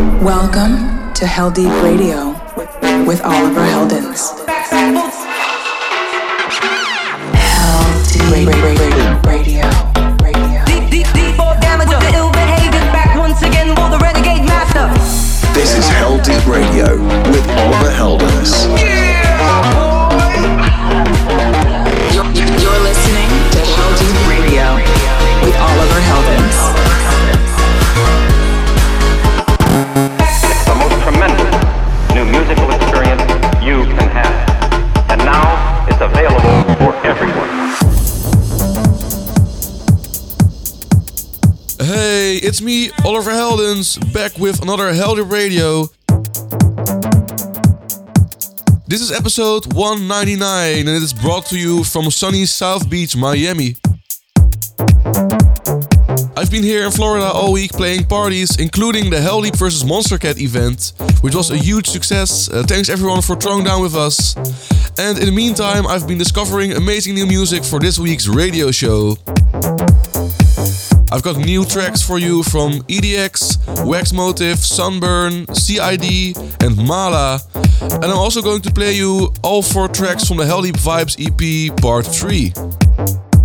Welcome to Heldeep Radio with Oliver Heldens. Hell Deep Radio. Radio. Deep, deep, deep, more damage of the ill behavior. Back once again for the renegade master. This is Heldeep Radio with Oliver Heldens. Oliver Heldens, back with another Heldeep Radio. This is episode 199 and it is brought to you from sunny South Beach, Miami. I've been here in Florida all week playing parties, including the Heldeep vs Monstercat event, which was a huge success. Uh, thanks everyone for throwing down with us. And in the meantime, I've been discovering amazing new music for this week's radio show. I've got new tracks for you from EDX, Wax Motif, Sunburn, CID, and Mala. And I'm also going to play you all four tracks from the Heldeep Vibes EP Part 3.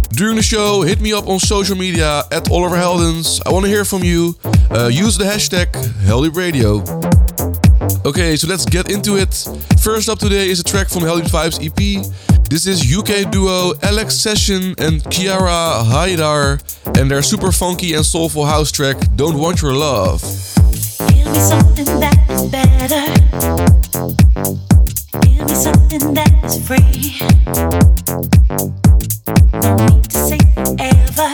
During the show, hit me up on social media at Oliver Heldens. I want to hear from you. Uh, use the hashtag Heldeep Radio. Okay, so let's get into it. First up today is a track from Heldeep Vibes EP. This is UK duo Alex Session and Kiara Haidar and their super funky and soulful house track Don't Want Your Love. Give me something that is better. Give me something that is free. No need to say forever.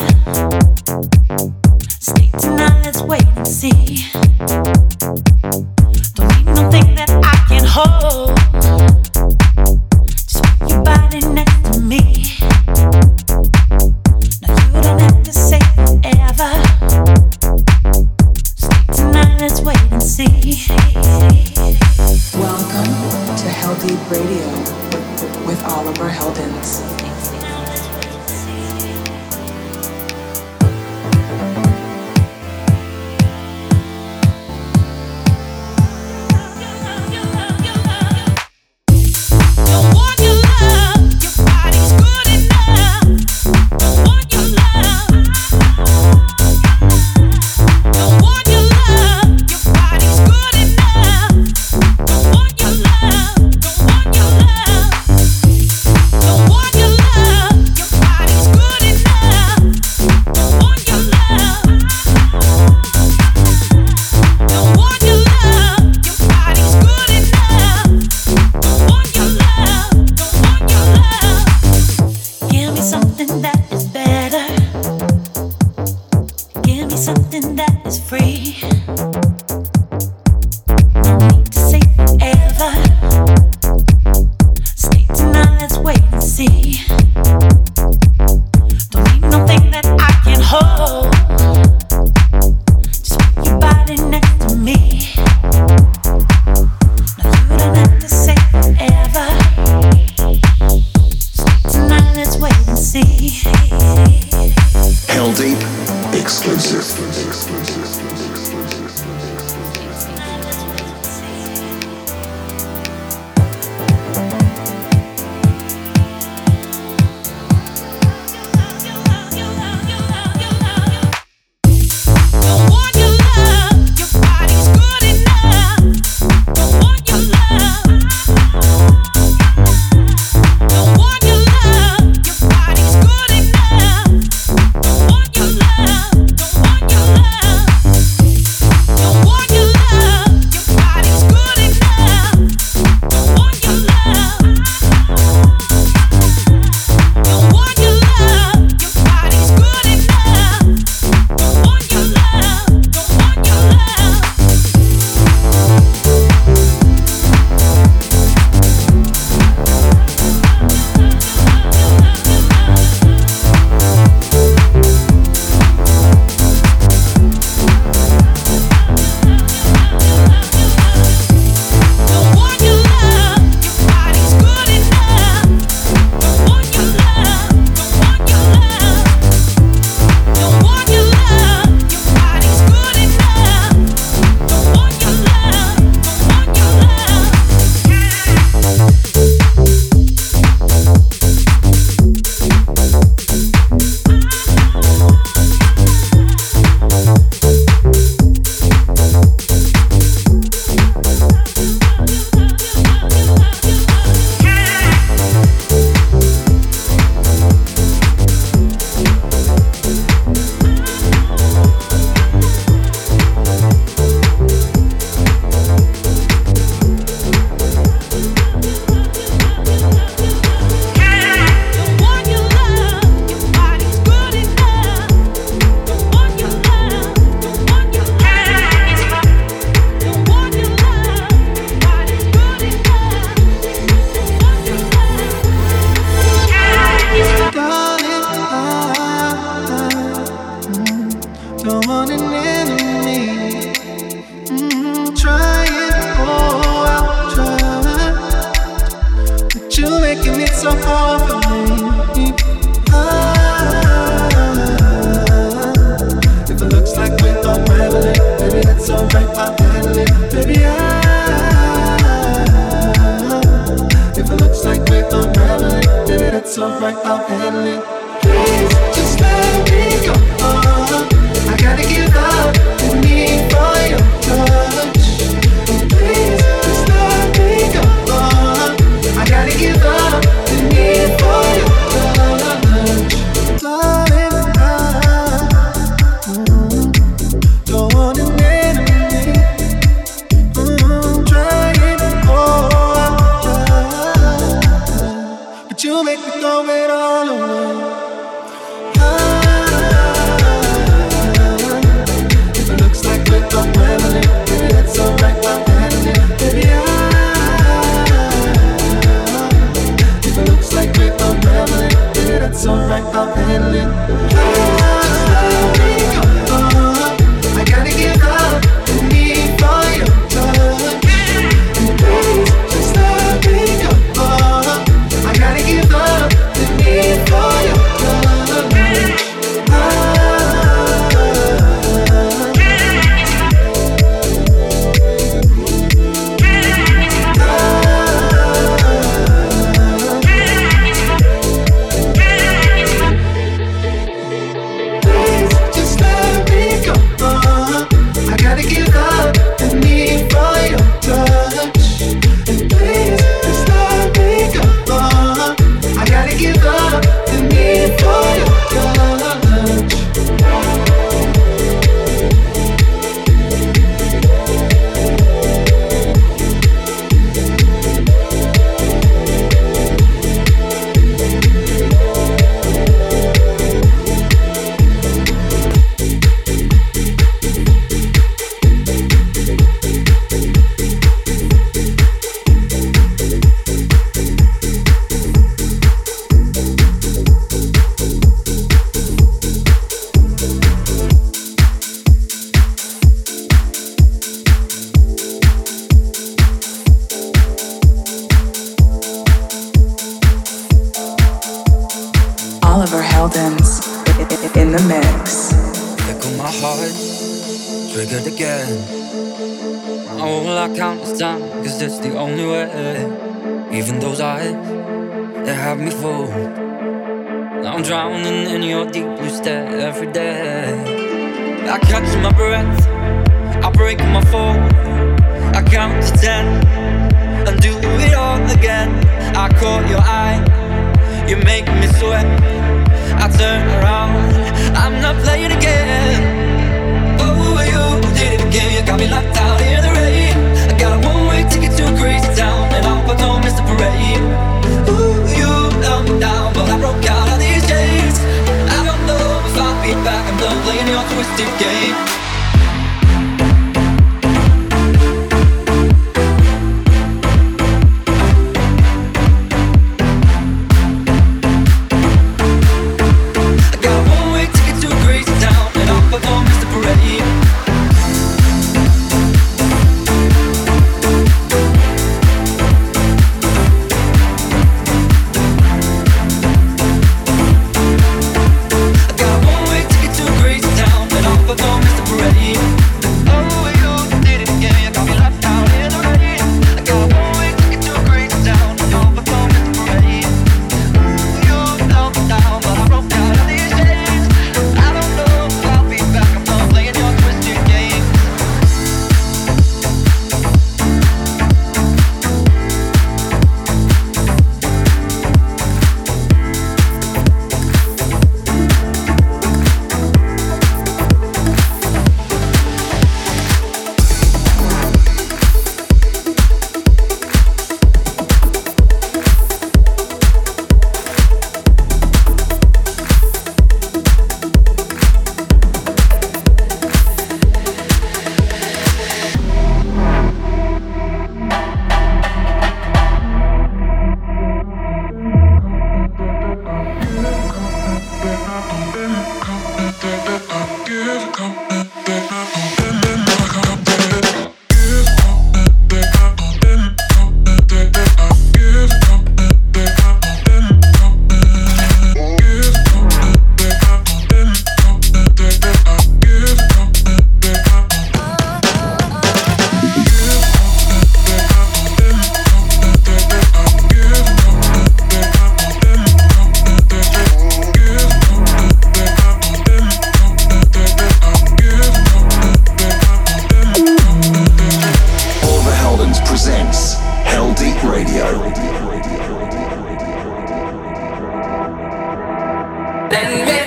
Then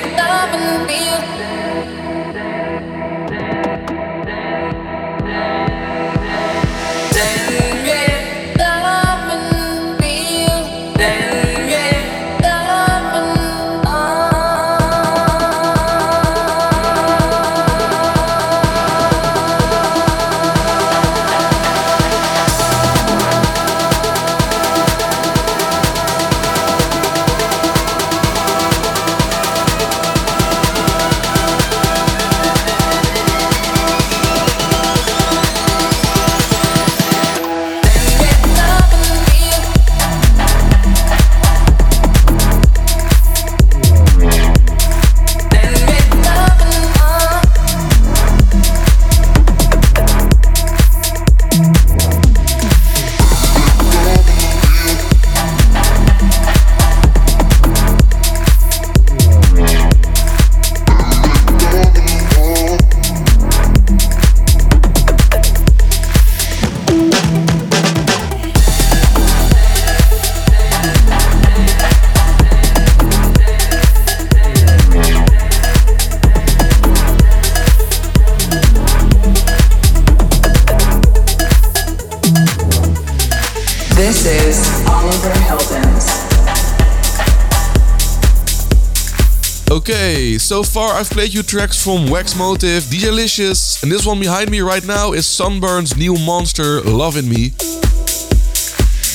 so far I've played you tracks from Wax Motif, DJ Licious, and this one behind me right now is Sunburn's new monster, Loving Me.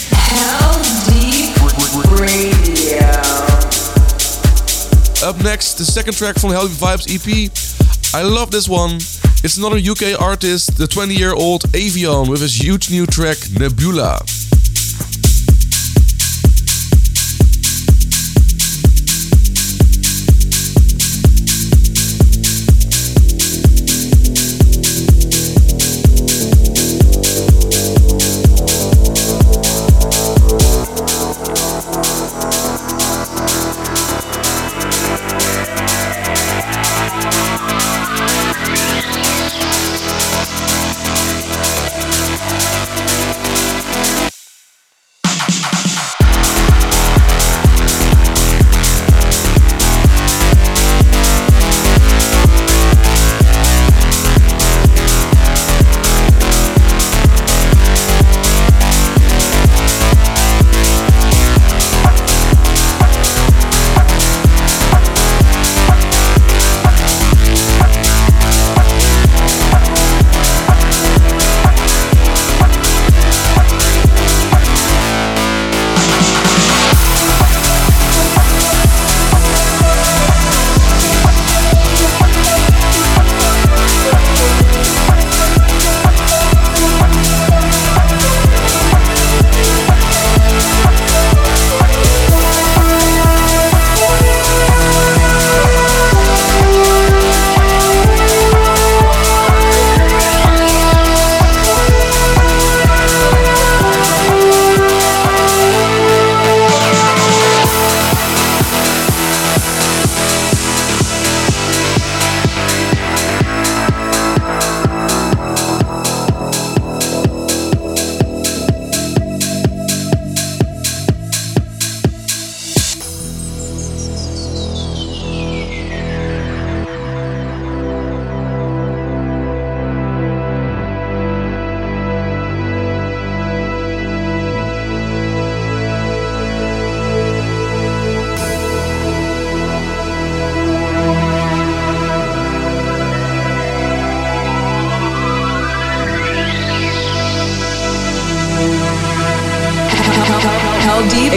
Hell Deep Radio. Up next, the second track from Heldeep Vibes EP. I love this one. It's another UK artist, the 20 year old Avion, with his huge new track Nebula.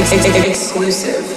Exclusive.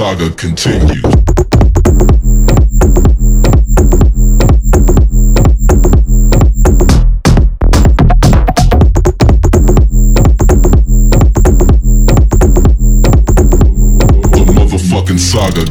Saga continues. The motherfucking saga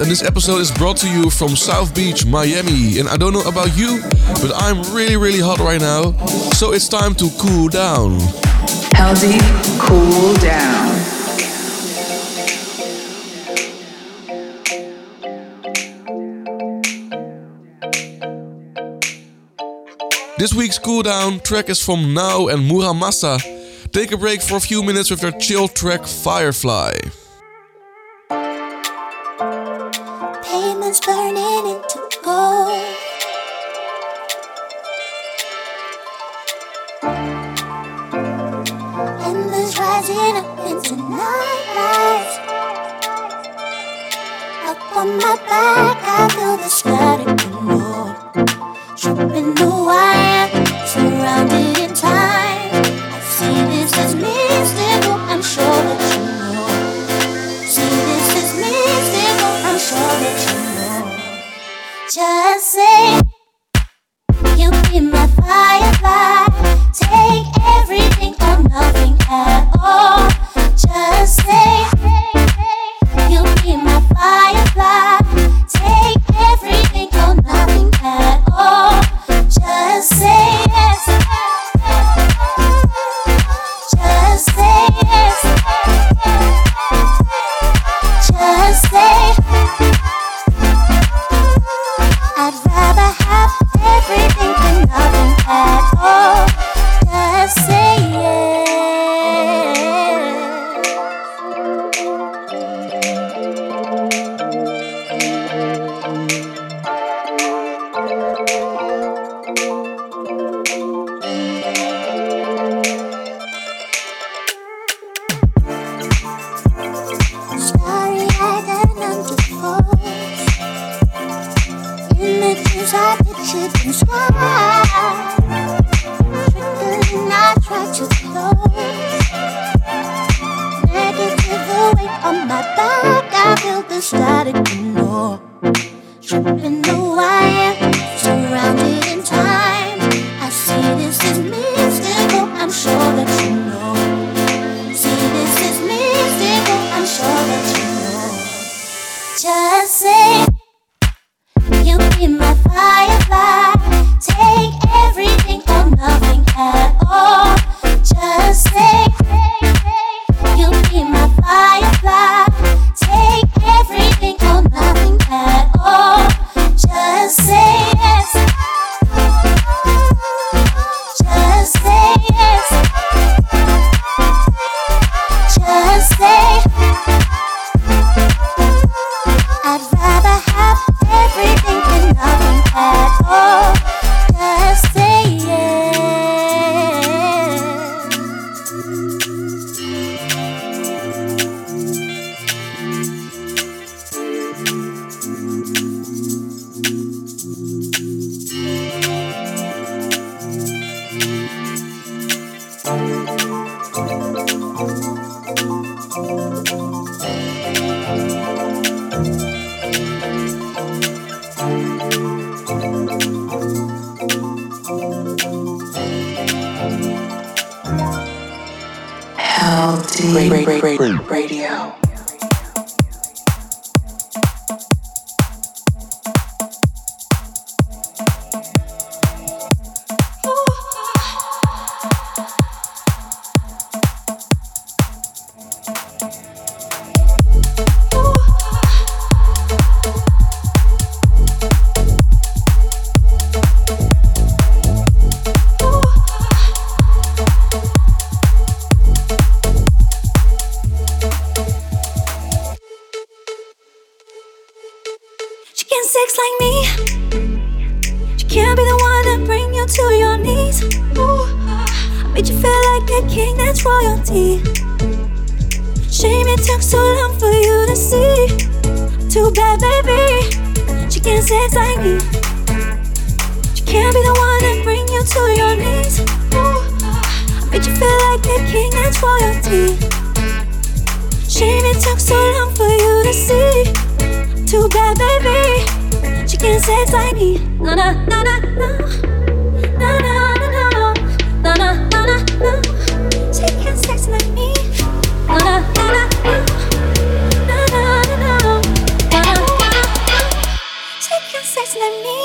and this episode is brought to you from South Beach, Miami. And I don't know about you, but I'm really, really hot right now. So it's time to cool down. Heldeep, cool down. This week's cool down track is from NAO and Mura Masa. Take a break for a few minutes with their chill track Firefly. Just say so long for you to see. Too bad, baby, she can't say it's like me. She can't be the one that bring you to your knees. Ooh, make you feel like a king and royalty. Shame it took so long for you to see. Too bad, baby, she can't say it's like me. No, no, no, no, no. let me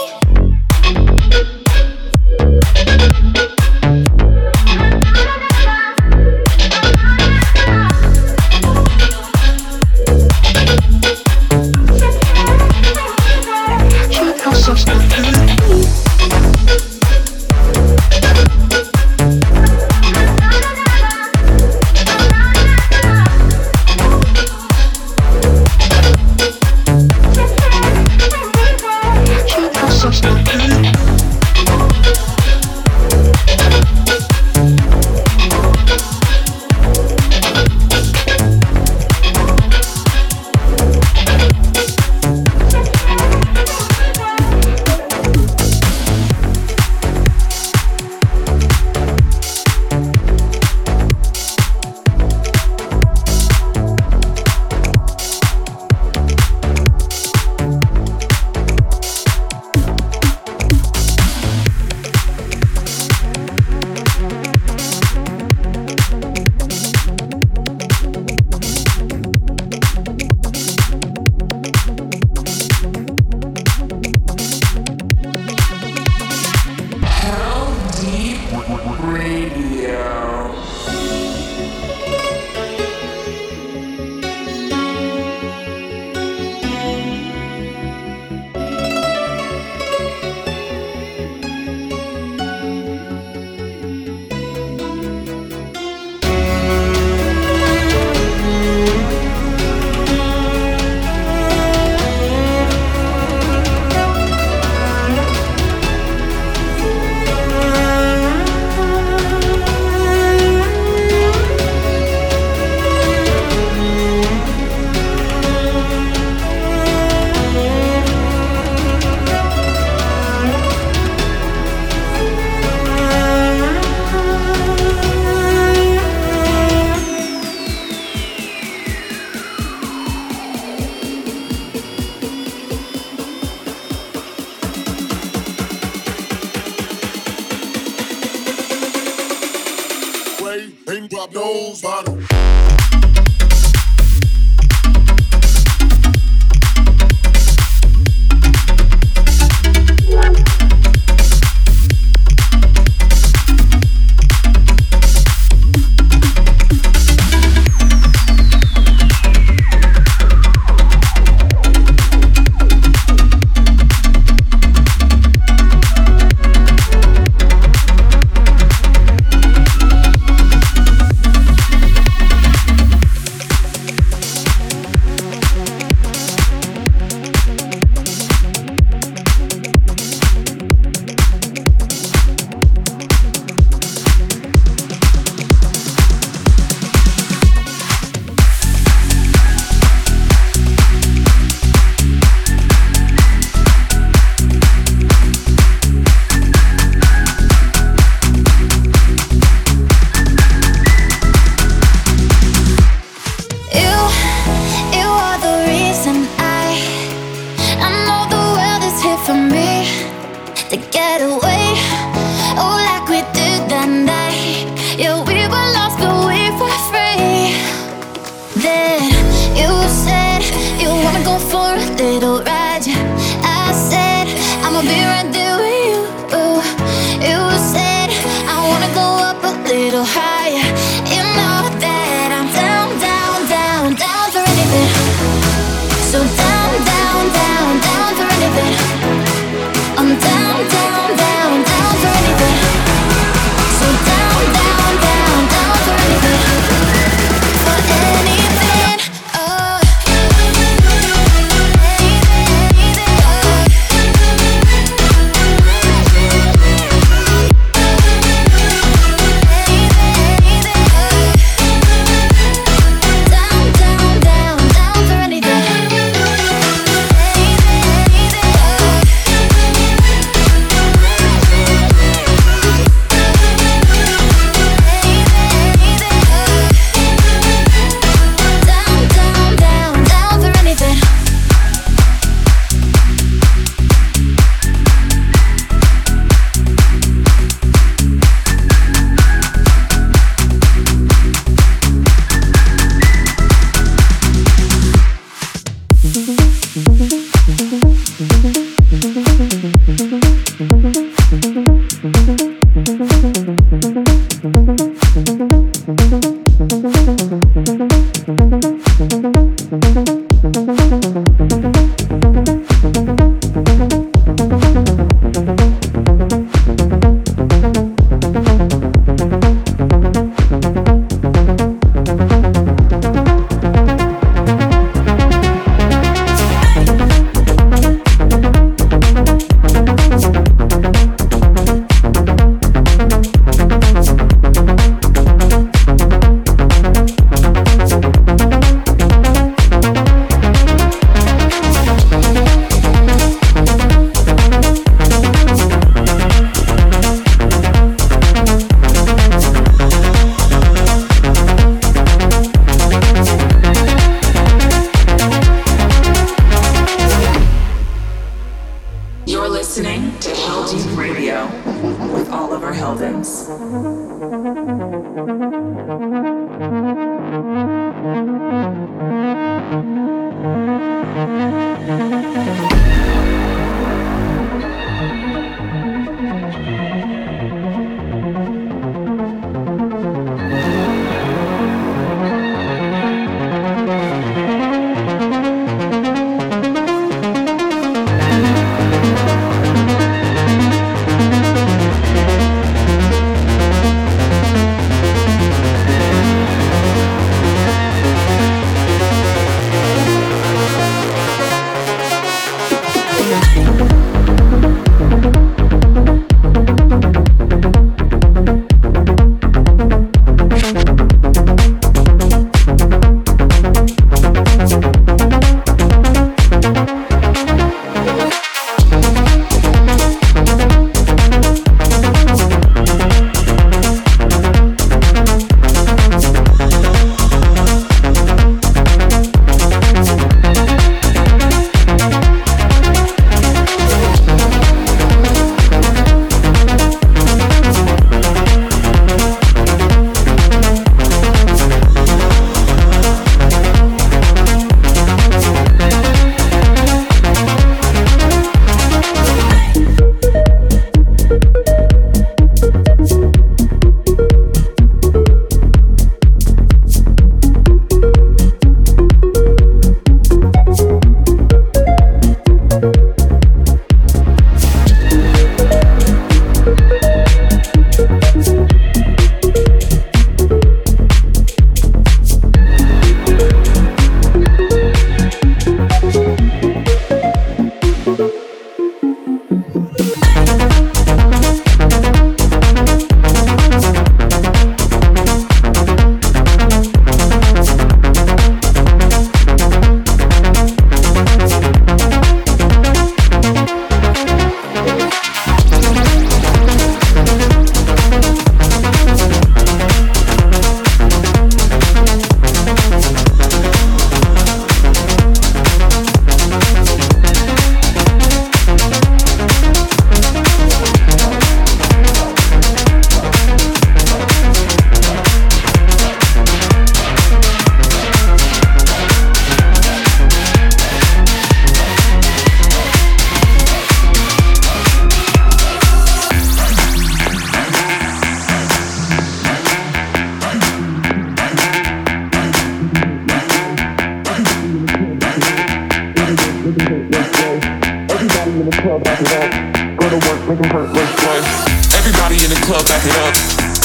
Bye.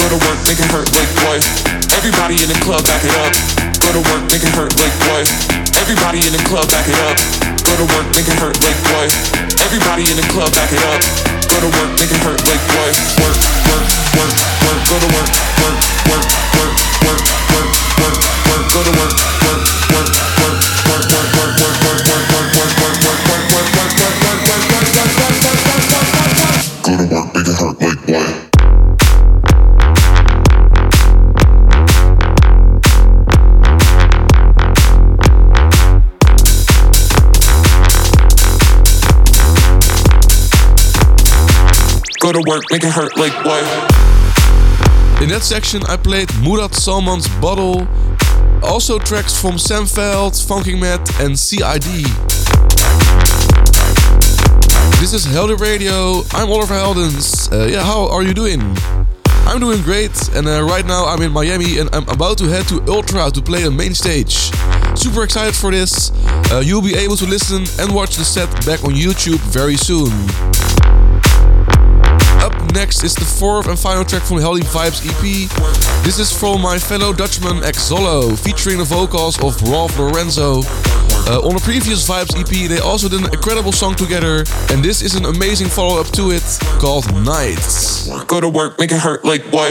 Go to work, make 'em hurt like boy. Everybody in the club, back it up. Go to work, make it hurt like boy. Everybody in the club, back it up. Go to work, make 'em hurt like boy. Everybody in the club, back it up. Go to work, make 'em hurt like boy. Work, work, work, work. Go to work, work, work, work, work, work, work, work. Go to work, work, To work, make it hurt like boy. In that section, I played Murat Salman's Bottle, also tracks from Sam Veld, Funkin Matt, and CID. This is Heldeep Radio. I'm Oliver Heldens. Uh, yeah, how are you doing? I'm doing great, and uh, right now I'm in Miami and I'm about to head to Ultra to play a main stage. Super excited for this. Uh, you'll be able to listen and watch the set back on YouTube very soon. Next is the fourth and final track from Hell Vibes EP. This is from my fellow Dutchman Exolo, featuring the vocals of Rolf Lorenzo. Uh, on the previous Vibes EP, they also did an incredible song together, and this is an amazing follow up to it called Nights. Go to work, make it hurt like boy.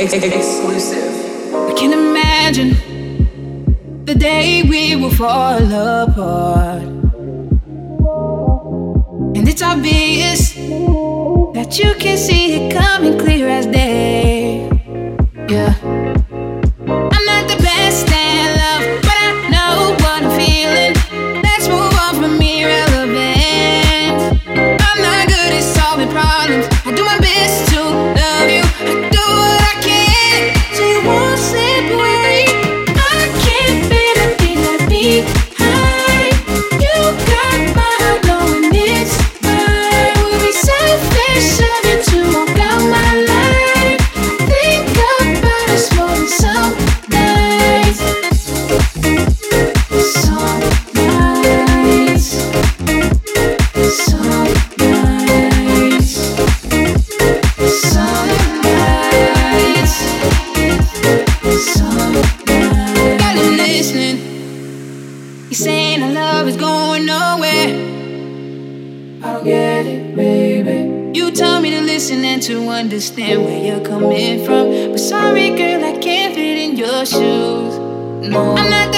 Exclusive. I can imagine the day we will fall apart. And it's obvious that you can see it coming clear as day. Yeah. I'm not the best at love, but I know what I'm feeling. Let's move on from irrelevant. I'm not good at solving problems. I do my best understand where you're coming from. But sorry, girl, I can't fit in your shoes. No, I'm not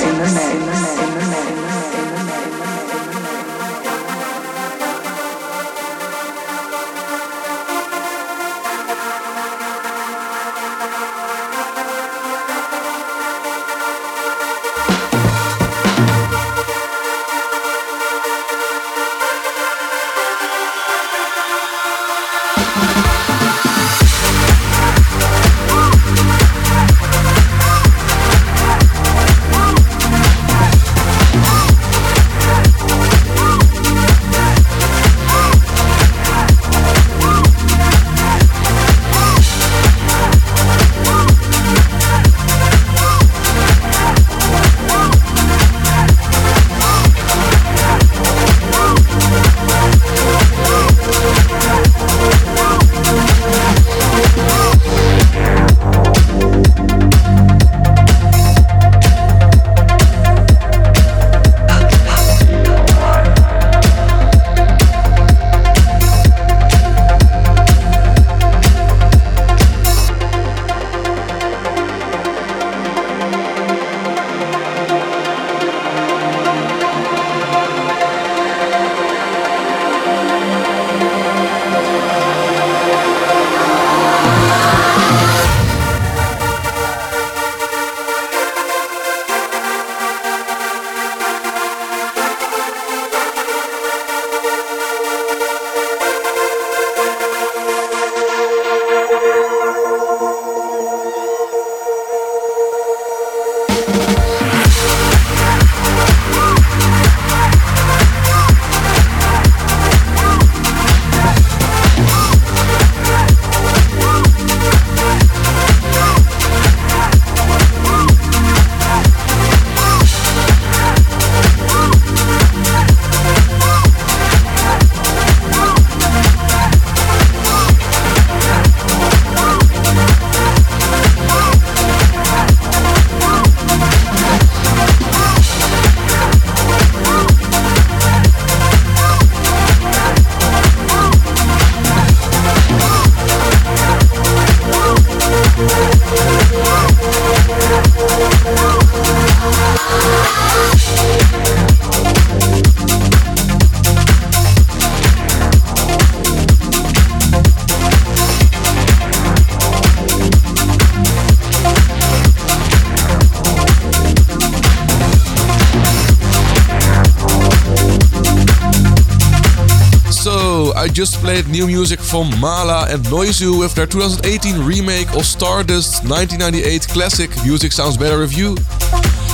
Just played new music from Mala and Noizu with their 2018 remake of Stardust's 1998 classic Music Sounds Better review.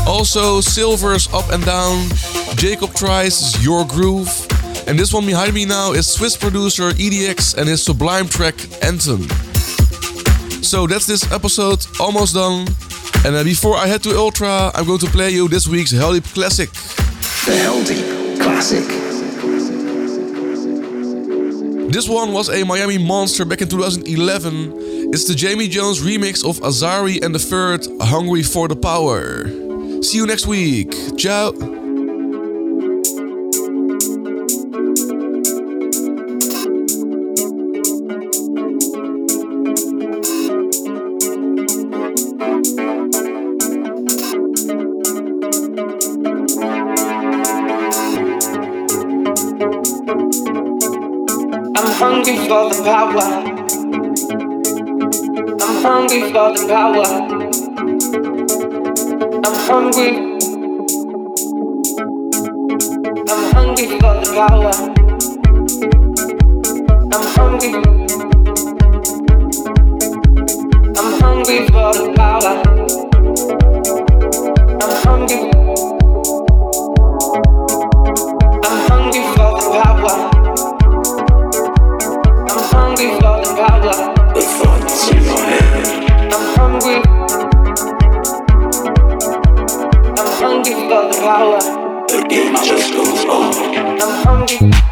Also, Silver's Up and Down, Jacob Trice's Your Groove, and this one behind me now is Swiss producer EDX and his sublime track Anthem. So that's this episode almost done. And uh, before I head to Ultra, I'm going to play you this week's Heldeep Classic. The Heldeep Classic. This one was a Miami monster back in 2011. It's the Jamie Jones remix of Azari and the Third, Hungry for the Power. See you next week. Ciao. Hungry for the power. I'm hungry for the power. I'm hungry. I'm hungry for the power. I'm hungry. I'm hungry for the power. Hungry for the power. The thoughts in your head. I'm hungry. I'm hungry for the power. The game just goes on. I'm hungry.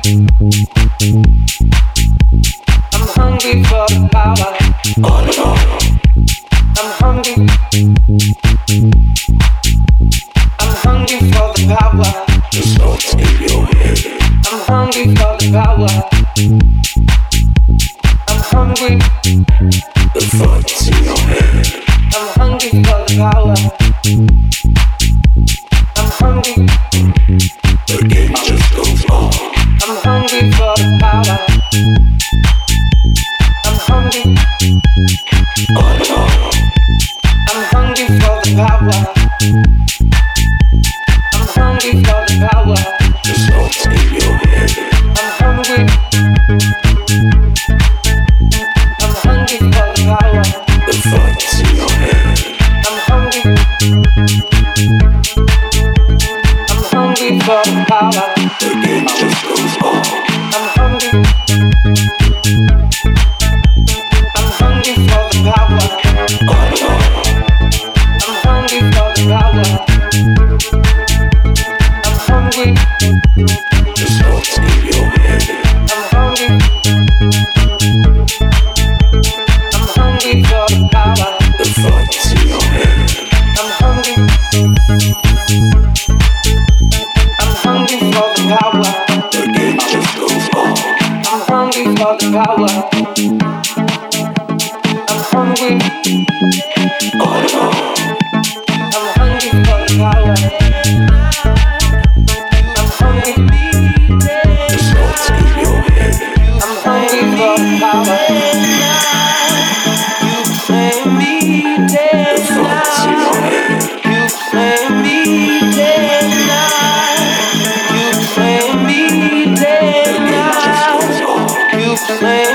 Hungry